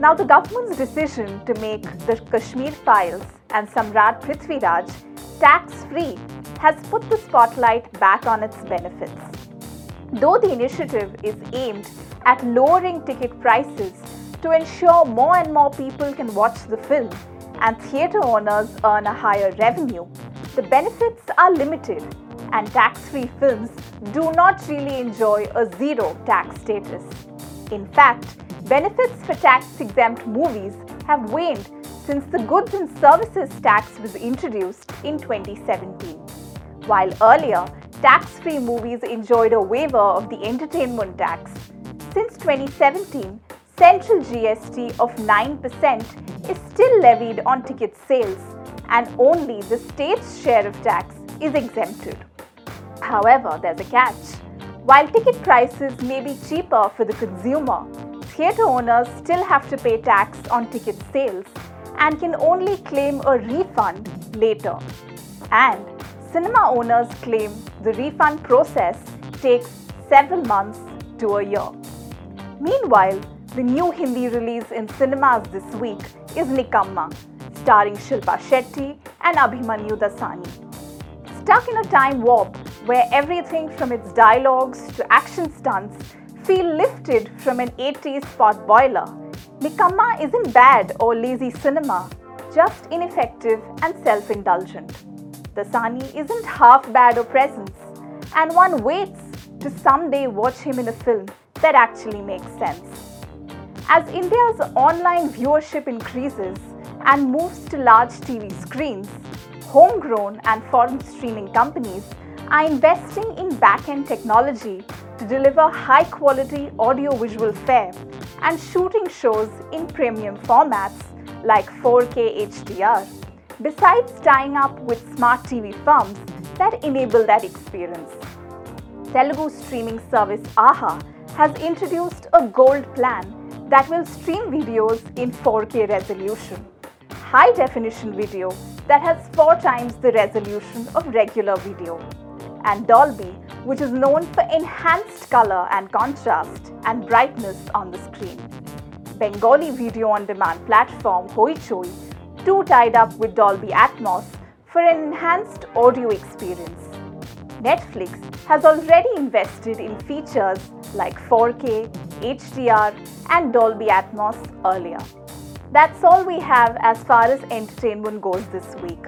Now, the government's decision to make the Kashmir Files and Samrat Prithviraj tax free has put the spotlight back on its benefits. Though the initiative is aimed at lowering ticket prices to ensure more and more people can watch the film and theatre owners earn a higher revenue, the benefits are limited and tax free films do not really enjoy a zero tax status. In fact, benefits for tax exempt movies have waned since the goods and services tax was introduced in 2017. While earlier, tax free movies enjoyed a waiver of the entertainment tax, since 2017, central GST of 9% is still levied on ticket sales and only the state's share of tax is exempted. However, there's a catch. While ticket prices may be cheaper for the consumer, theatre owners still have to pay tax on ticket sales and can only claim a refund later. And cinema owners claim the refund process takes several months to a year. Meanwhile, the new Hindi release in cinemas this week is Nikamma, starring Shilpa Shetty and Abhimanyu Dasani. Stuck in a time warp where everything from its dialogues to action stunts feel lifted from an 80s pot boiler, Nikamma isn't bad or lazy cinema, just ineffective and self indulgent. Dasani isn't half bad or presence, and one waits to someday watch him in a film that actually makes sense. As India's online viewership increases and moves to large TV screens, homegrown and foreign streaming companies are investing in back end technology to deliver high quality audio visual fare and shooting shows in premium formats like 4K HDR, besides tying up with smart TV firms that enable that experience. Telugu streaming service AHA has introduced a gold plan that will stream videos in 4K resolution, high definition video that has four times the resolution of regular video, and Dolby, which is known for enhanced color and contrast and brightness on the screen. Bengali video on demand platform Hoichoi, too tied up with Dolby Atmos for an enhanced audio experience. Netflix has already invested in features like 4K, HDR, and Dolby Atmos earlier. That's all we have as far as entertainment goes this week.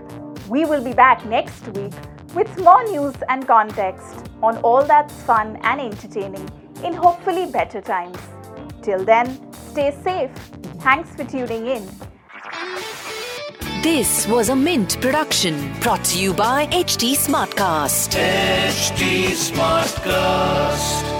We will be back next week with more news and context on all that's fun and entertaining in hopefully better times. Till then, stay safe. Thanks for tuning in. This was a Mint production brought to you by HT Smartcast. HT Smartcast.